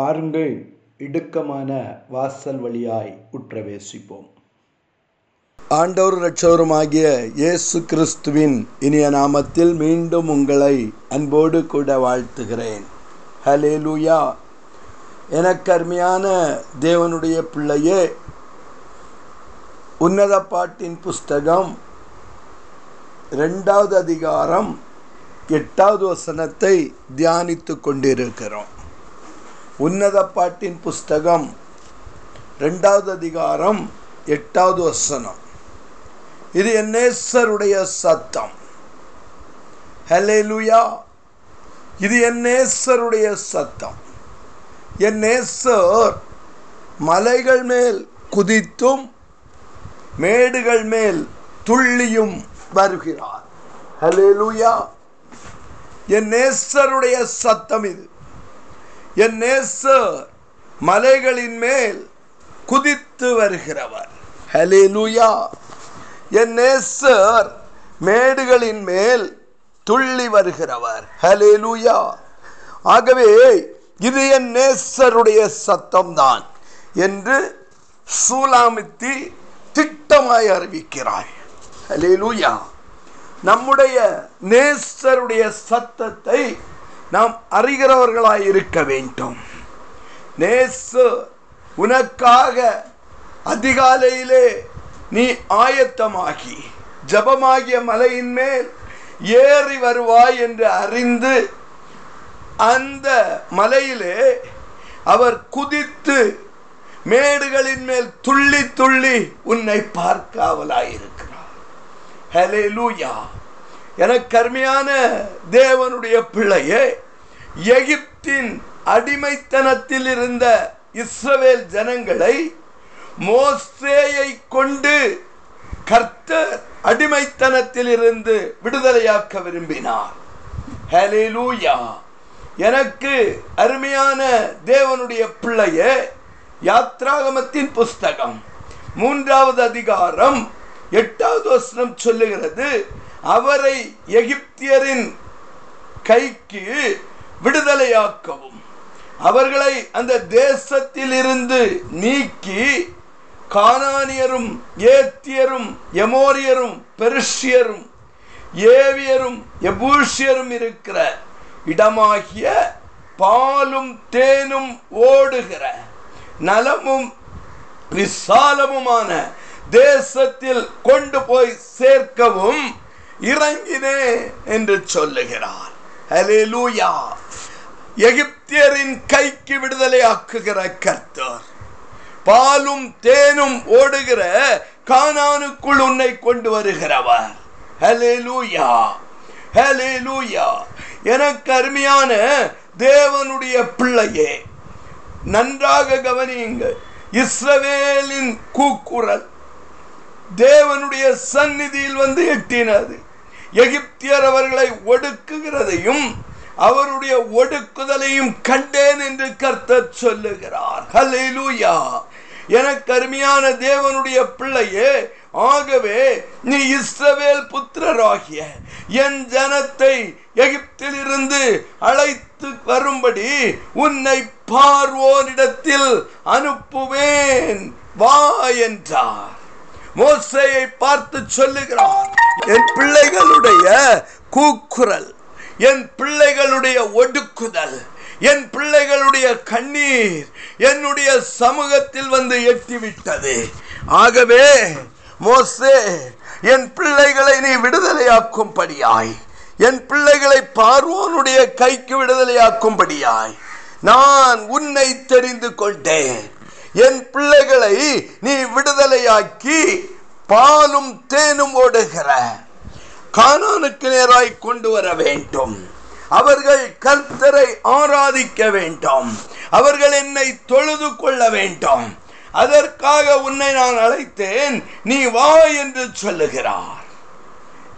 பாருங்கள் இடுக்கமான வாசல் வழியாய் உற்றவேசிப்போம். ஆண்டவர் இரட்சகருமாகிய இயேசு கிறிஸ்துவின் இனிய நாமத்தில் மீண்டும் உங்களை அன்போடு கூட வாழ்த்துகிறேன். ஹலேலூயா எனக்கு அருமையான தேவனுடைய பிள்ளையே உன்னத பாட்டின் புஸ்தகம் ரெண்டாவது அதிகாரம் எட்டாவது வசனத்தை தியானித்து கொண்டிருக்கிறோம். உன்னத பாட்டின் புஸ்தகம் ரெண்டாவது அதிகாரம் எட்டாவது வசனம். இது என்னேசருடைய சத்தம். ஹலே ஹலேலுயா இது என்னேசருடைய சத்தம். என்னேசர் மலைகள் மேல் குதித்தும் மேடுகள் மேல் துள்ளியும் வருகிறார். ஹலே ஹலேலுயா என் நேசருடைய சத்தம் இது. என் நேசர் மலைகளின் மேல் குதித்து வருகிறவர். ஹலேலுயா என் நேசர் மேடுகளின் மேல் துள்ளி வருகிறவர். ஹலேலுயா ஆகவே இது என் நேசருடைய சத்தம்தான் என்று சூலாமித்தி திட்டமாய் அறிவிக்கிறாய். ஹலேலுயா நம்முடைய நேசருடைய சத்தத்தை நாம் அறிகிறவர்களாய் இருக்க வேண்டும். நேசு உனக்காக அதிகாலையிலே நீ ஆயத்தமாகி ஜபமாகிய மலையின் மேல் ஏறி வருவாய் என்று அறிந்து அந்த மலையிலே அவர் குதித்து மேடுகளின் மேல் துள்ளி துள்ளி உன்னை பார்க்காவலாயிருக்கிறார். ஹலே லூயா எனக்கு அருமையான தேவனுடைய பிள்ளையே எகிப்தின் அடிமைத்தனத்தில் இருந்த இஸ்ரவேல் ஜனங்களை மோசேயை கொண்டு கர்த்தர் அடிமைத்தனத்தில் இருந்து விடுதலையாக்க விரும்பினார். ஹலேலூயா எனக்கு அருமையான தேவனுடைய பிள்ளையே யாத்ராகமத்தின் புஸ்தகம் மூன்றாவது அதிகாரம் எட்டாவது வசனம் சொல்லுகிறது அவரை எகிப்தியரின் கைக்கு விடுதலையாக்கவும். அவர்களை அந்த தேசத்தில் இருந்து நீக்கி கானானியரும் ஏத்தியரும் எமோரியரும் பெருஷியரும் ஏவியரும் எபூஷியரும் இருக்கிற இடமாகிய பாலும் தேனும் ஓடுகிற நலமும் விசாலமுமான தேசத்தில் கொண்டு போய் சேர்க்கவும் இறங்கினே என்று சொல்லுகிறார் ஹலேலூயா எகிப்தியரின் கைக்கு விடுதலை ஆக்குகிற கர்த்தர். பாலும் தேனும் ஓடுகிற கானானுக்குள் உன்னை கொண்டு வருகிறவர். ஹலேலூயா ஹலேலூயா எனக்கு அருமையான தேவனுடைய பிள்ளையே நன்றாக கவனியுங்கள். இஸ்ரவேலின் கூக்குரல் தேவனுடைய சந்நிதியில் வந்து எட்டினது. எகிப்தியர் அவர்களை ஒடுக்குகிறதையும் அவருடைய ஒடுக்குதலையும் கண்டேன் என்று கர்த்தர் சொல்லுகிறார். ஹலேலூயா எனக்கு அருமையான தேவனுடைய பிள்ளையே ஆகவே நீ இஸ்ரவேல் புத்திரராகிய என் ஜனத்தை எகிப்தில் இருந்து அழைத்து வரும்படி உன்னை பார்வோனிடத்தில் அனுப்புவேன். வா என்றார். மோசையை பார்த்து சொல்லுகிறார் என் பிள்ளைகளுடைய கூக்குரல் என் பிள்ளைகளுடைய ஒடுக்குதல் என் பிள்ளைகளுடைய கண்ணீர் என்னுடைய சமூகத்தில் வந்து எட்டிவிட்டது. ஆகவே மோசே என் பிள்ளைகளை நீ விடுதலையாக்கும்படியாய் என் பிள்ளைகளை பார்வோனுடைய கைக்கு விடுதலையாக்கும்படியாய் நான் உன்னை தெரிந்து கொண்டேன். என் பிள்ளைகளை நீ விடுதலையாக்கி பாலும் தேனும் ஓடுகிற. கானானுக்கு நேராய் கொண்டு வர வேண்டும். அவர்கள் கர்த்தரை ஆராதிக்க வேண்டும். அவர்கள் என்னை தொழுது கொள்ள வேண்டும். அதற்காக உன்னை நான் அழைத்தேன். நீ வா என்று சொல்லுகிறார்.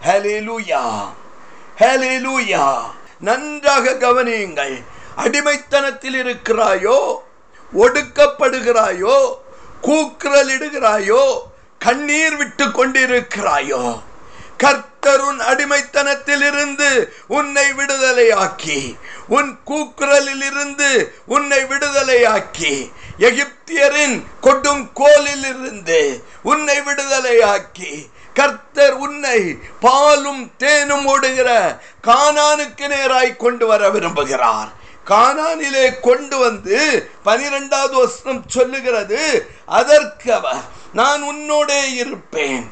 ஹலிலூயா ஹலிலூயா நன்றாக கவனியுங்கள். அடிமைத்தனத்தில் இருக்கிறாயோ? ஒடுக்கப்படுகிறாயோ கூக்குரலிடுகிறாயோ கண்ணீர் விட்டு கொண்டிருக்கிறாயோ கர்த்தருன் அடிமைத்தனத்தில் இருந்து உன்னை விடுதலையாக்கி உன் கூக்குரலில் இருந்து உன்னை விடுதலையாக்கி எகிப்தியரின் கொடுங்கோலில் இருந்து உன்னை விடுதலையாக்கி கர்த்தர் உன்னை பாலும் தேனும் ஓடுகிற கானானுக்கு நேராய் கொண்டு வர விரும்புகிறார். கானானிலே கொண்டு வந்து பனிரெண்டாவது வசனம் சொல்லுகிறது அதற்கு அவர் நான் உன்னோடே இருப்பேன்.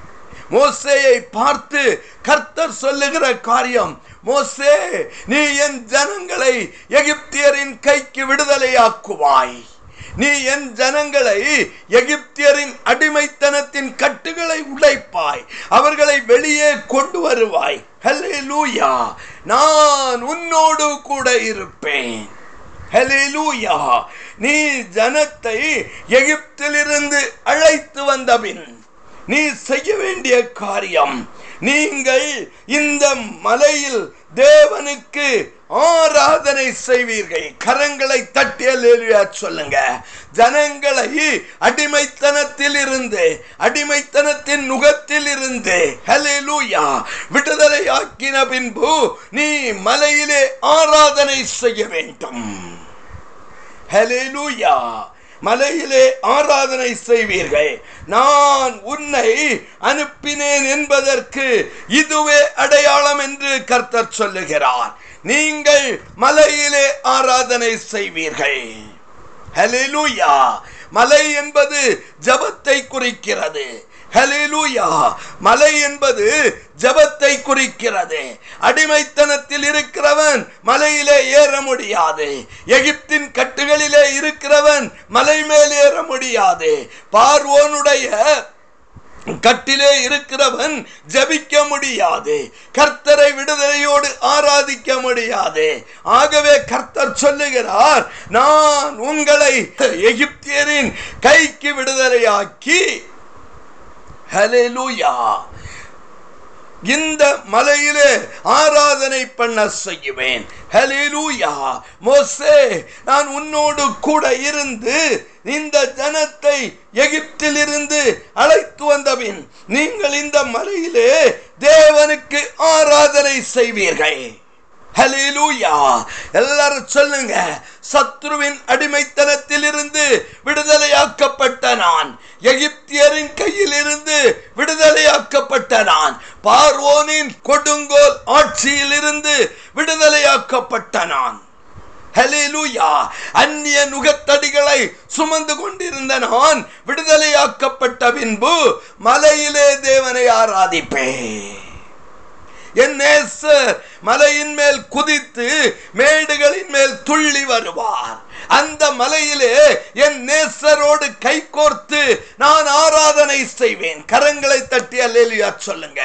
மோசேயை பார்த்து கர்த்தர் சொல்லுகிற காரியம் மோசே நீ என் ஜனங்களை எகிப்தியரின் கைக்கு விடுதலையாக்குவாய். நீ என் ஜனங்களை எகிப்தியரின் அடிமைத்தனத்தின் கட்டுகளை உடைப்பாய். அவர்களை வெளியே கொண்டு வருவாய். ஹல்லேலூயா. நான் உன்னோடு கூட இருப்பேன். ஹல்லேலூயா. நீ ஜனத்தை எகிப்திலிருந்து அழைத்து வந்தபின் நீ செய்ய வேண்டிய காரியம் நீங்கள் இந்த மலையில் தேவனுக்கு ஆராதனை செய்வீர்கள். கரங்களை தட்டி சொல்லுங்க. ஜனங்களை அடிமைத்தனத்தில் இருந்து அடிமைத்தனத்தின் நுகத்தில் இருந்து ஹalleluya விடுதலை ஆக்கின பின்பு நீ மலையிலே ஆராதனை செய்ய வேண்டும். ஹalleluya மலையிலே ஆராதனை செய்வீர்கள். நான் உன்னை அனுப்பினேன் என்பதற்கு இதுவே அடையாளம் என்று கர்த்தர் சொல்லுகிறார். நீங்கள் மலையிலே ஆராதனை செய்வீர்கள். ஹalleluya மலை என்பது ஜபத்தை குறிக்கிறது. ஹalleluya மலை என்பது ஜபத்தை குறிக்கிறது. அடிமைத்தனத்தில் இருக்கிறவன் மலையிலே ஏற முடியாது. எகிப்தின் கட்டுகளிலே இருக்கிறவன் மலை மேல் ஏற முடியாது. பார்வோனுடைய கட்டிலே இருக்கிறவன் ஜபிக்க முடியாது. கர்த்தரை விடுதலையோடு ஆராதிக்க முடியாது. ஆகவே கர்த்தர் சொல்லுகிறார் நான் உங்களை எகிப்தியரின் கைக்கு விடுதலையாக்கி ஹலெலுயா இந்த மலையிலே ஆராதனை பண்ண செய்யுவேன் ஹalleluya. மோசே நான் உன்னோடு கூட இருந்து இந்த ஜனத்தை எகிப்தில் இருந்து அழைத்து வந்தபின் நீங்கள் இந்த மலையிலே தேவனுக்கு ஆராதனை செய்வீர்கள். ஹலிலூயா எல்லாரும் சொல்லுங்க. சத்ருவின் அடிமைத்தனத்தில் இருந்து விடுதலையாக்கப்பட்ட நான். எகிப்தியரின் கையில் இருந்து விடுதலையாக்கப்பட்ட நான். பார்வோனின் கொடுங்கோல் ஆட்சியில் இருந்து விடுதலையாக்கப்பட்ட நான். ஹலிலூயா அந்நிய நுகத்தடிகளை சுமந்து கொண்டிருந்த நான் விடுதலையாக்கப்பட்ட பின்பு மலையிலே தேவனை ஆராதிப்பேன். என் நேசர் மலையின் மேல் குதித்து மேடுகளின் மேல் துள்ளி வருவார். அந்த மலையிலே என் நேசரோடு கை கோர்த்து நான் ஆராதனை செய்வேன். கரங்களை தட்டி அல்லேலியா சொல்லுங்க.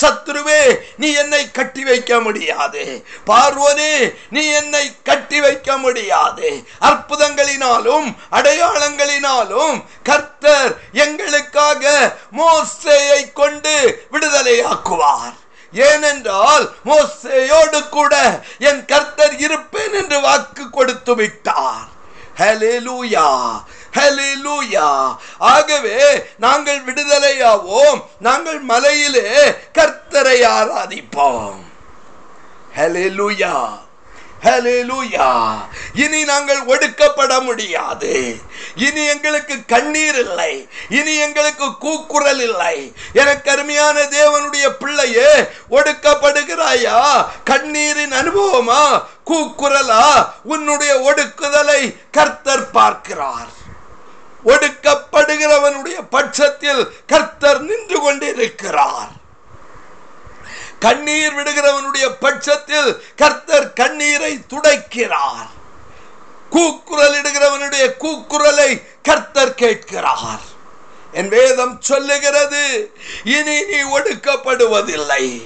சத்ருவே நீ என்னை கட்டி வைக்க முடியாது. பார்வனே நீ என்னை கட்டி வைக்க முடியாது. அற்புதங்களினாலும் அடையாளங்களினாலும் கர்த்தர் எங்களுக்காக மோசையை கொண்டு விடுதலையாக்குவார். ஏனென்றால் மோசையோடு கூட என் கர்த்தர் இருப்பேன் என்று வாக்கு கொடுத்து விட்டார் ஹalleluya ஹalleluya. ஆகவே நாங்கள் விடுதலையாவோம். நாங்கள் மலையிலே கர்த்தரை ஆராதிப்போம். ஹalleluya. இனி நாங்கள் ஒடுக்கப்பட முடியாது. இனி எங்களுக்கு கண்ணீர் இல்லை. இனி எங்களுக்கு கூக்குரல் இல்லை. எனக்கு அருமையான தேவனுடைய பிள்ளையே ஒடுக்கப்படுகிறாயா? கண்ணீரின் அனுபவமா? கூக்குரலா? உன்னுடைய ஒடுக்குதலை கர்த்தர் பார்க்கிறார். ஒடுக்கப்படுகிறவனுடைய பட்சத்தில் கர்த்தர் நின்று கொண்டிருக்கிறார். கண்ணீர் விடுகிறவனுடைய பட்சத்தில் கர்த்தர் கண்ணீரை துடைக்கிறார். கூக்குரல் இடுகிறவனுடைய கூக்குரலை கர்த்தர் கேட்கிறார். என் வேதம் சொல்லுகிறது இனி நீ ஒடுக்கப்படுவதில்லை.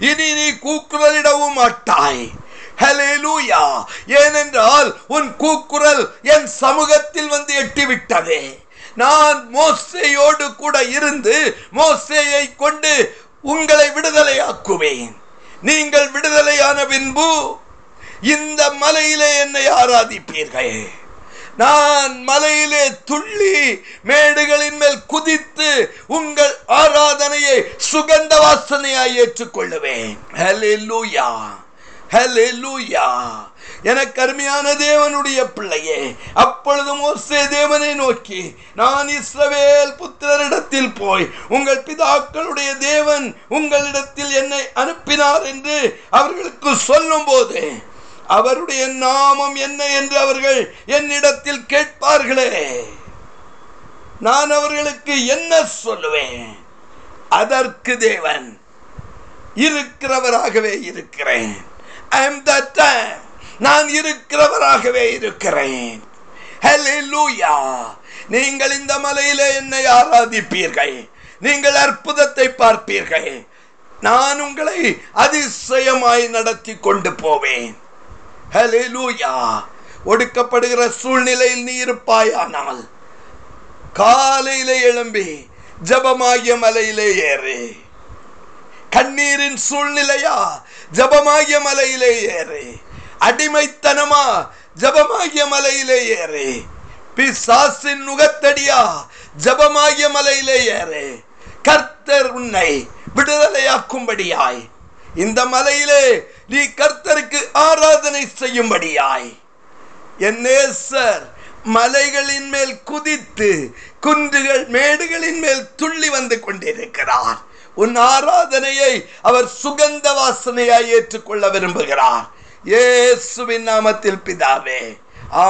இனி நீ கூக்குரலிடவும் மாட்டாய். ஹalleluya. ஏனென்றால் உன் கூக்குரல் என் சமூகத்தில் வந்து எட்டிவிட்டதே. நான் மோசையோடு கூட இருந்து மோசையை கொண்டு உங்களை விடுதலையாக்குவேன். நீங்கள் விடுதலையான பின்பு இந்த மலையிலே என்னை ஆராதிப்பீர்கள். நான் மலையிலே துள்ளி மேடுகளின் மேல் குதித்து உங்கள் ஆராதனையை சுகந்த வாசனையாய் ஏற்றுக்கொள்ளுவேன். ஹலே லூயா ஹலே லூயா எனக்கு அருமையான தேவனுடைய பிள்ளையே அப்பொழுது மோசே தேவனை நோக்கி நான் இஸ்ரவேல் புத்திரரிடத்தில் போய் உங்கள் பிதாக்களுடைய தேவன் உங்களிடத்தில் என்னை அனுப்பினார் என்று அவர்களுக்கு சொல்லும் போது அவருடைய நாமம் என்ன என்று அவர்கள் என்னிடத்தில் கேட்பார்களே. நான் அவர்களுக்கு என்ன சொல்லுவேன்? அதற்கு தேவன் இருக்கிறவராகவே இருக்கிறேன். ஐ எம் that டைம் நான் இருக்கிறவராகவே இருக்கிறேன். நீங்கள் இந்த மலையில என்னை ஆராதிப்பீர்கள். நீங்கள் அற்புதத்தை பார்ப்பீர்கள். நான் உங்களை அதிசயமாய் நடத்தி கொண்டு போவேன். ஒடுக்கப்படுகிற சூழ்நிலையில் நீ இருப்பாயானால் காலையிலே எழும்பி ஜபமாகிய மலையிலே ஏறு. கண்ணீரின் சூழ்நிலையா? ஜபமாகிய மலையிலே ஏறு. அடிமைத்தனமா ஜபமாகிய மலையிலே ஏறு. பிசாசின் நுகத்தடியா ஜபமாகிய மலையிலே ஏறு. கர்த்தர் உன்னை விடுதலையாக்கும்படியாய். இந்த மலையிலே நீ கர்த்தருக்கு ஆராதனை செய்யும்படியாய். என் நேசர் மலைகளின் மேல் குதித்து குன்றுகள் மேடுகளின் மேல் துள்ளி வந்து கொண்டிருக்கிறார். உன் ஆராதனையை அவர் சுகந்த வாசனையாய் ஏற்றுக்கொள்ள விரும்புகிறார். യേസുവിൻ നാമത്തിൽ പിതാവേ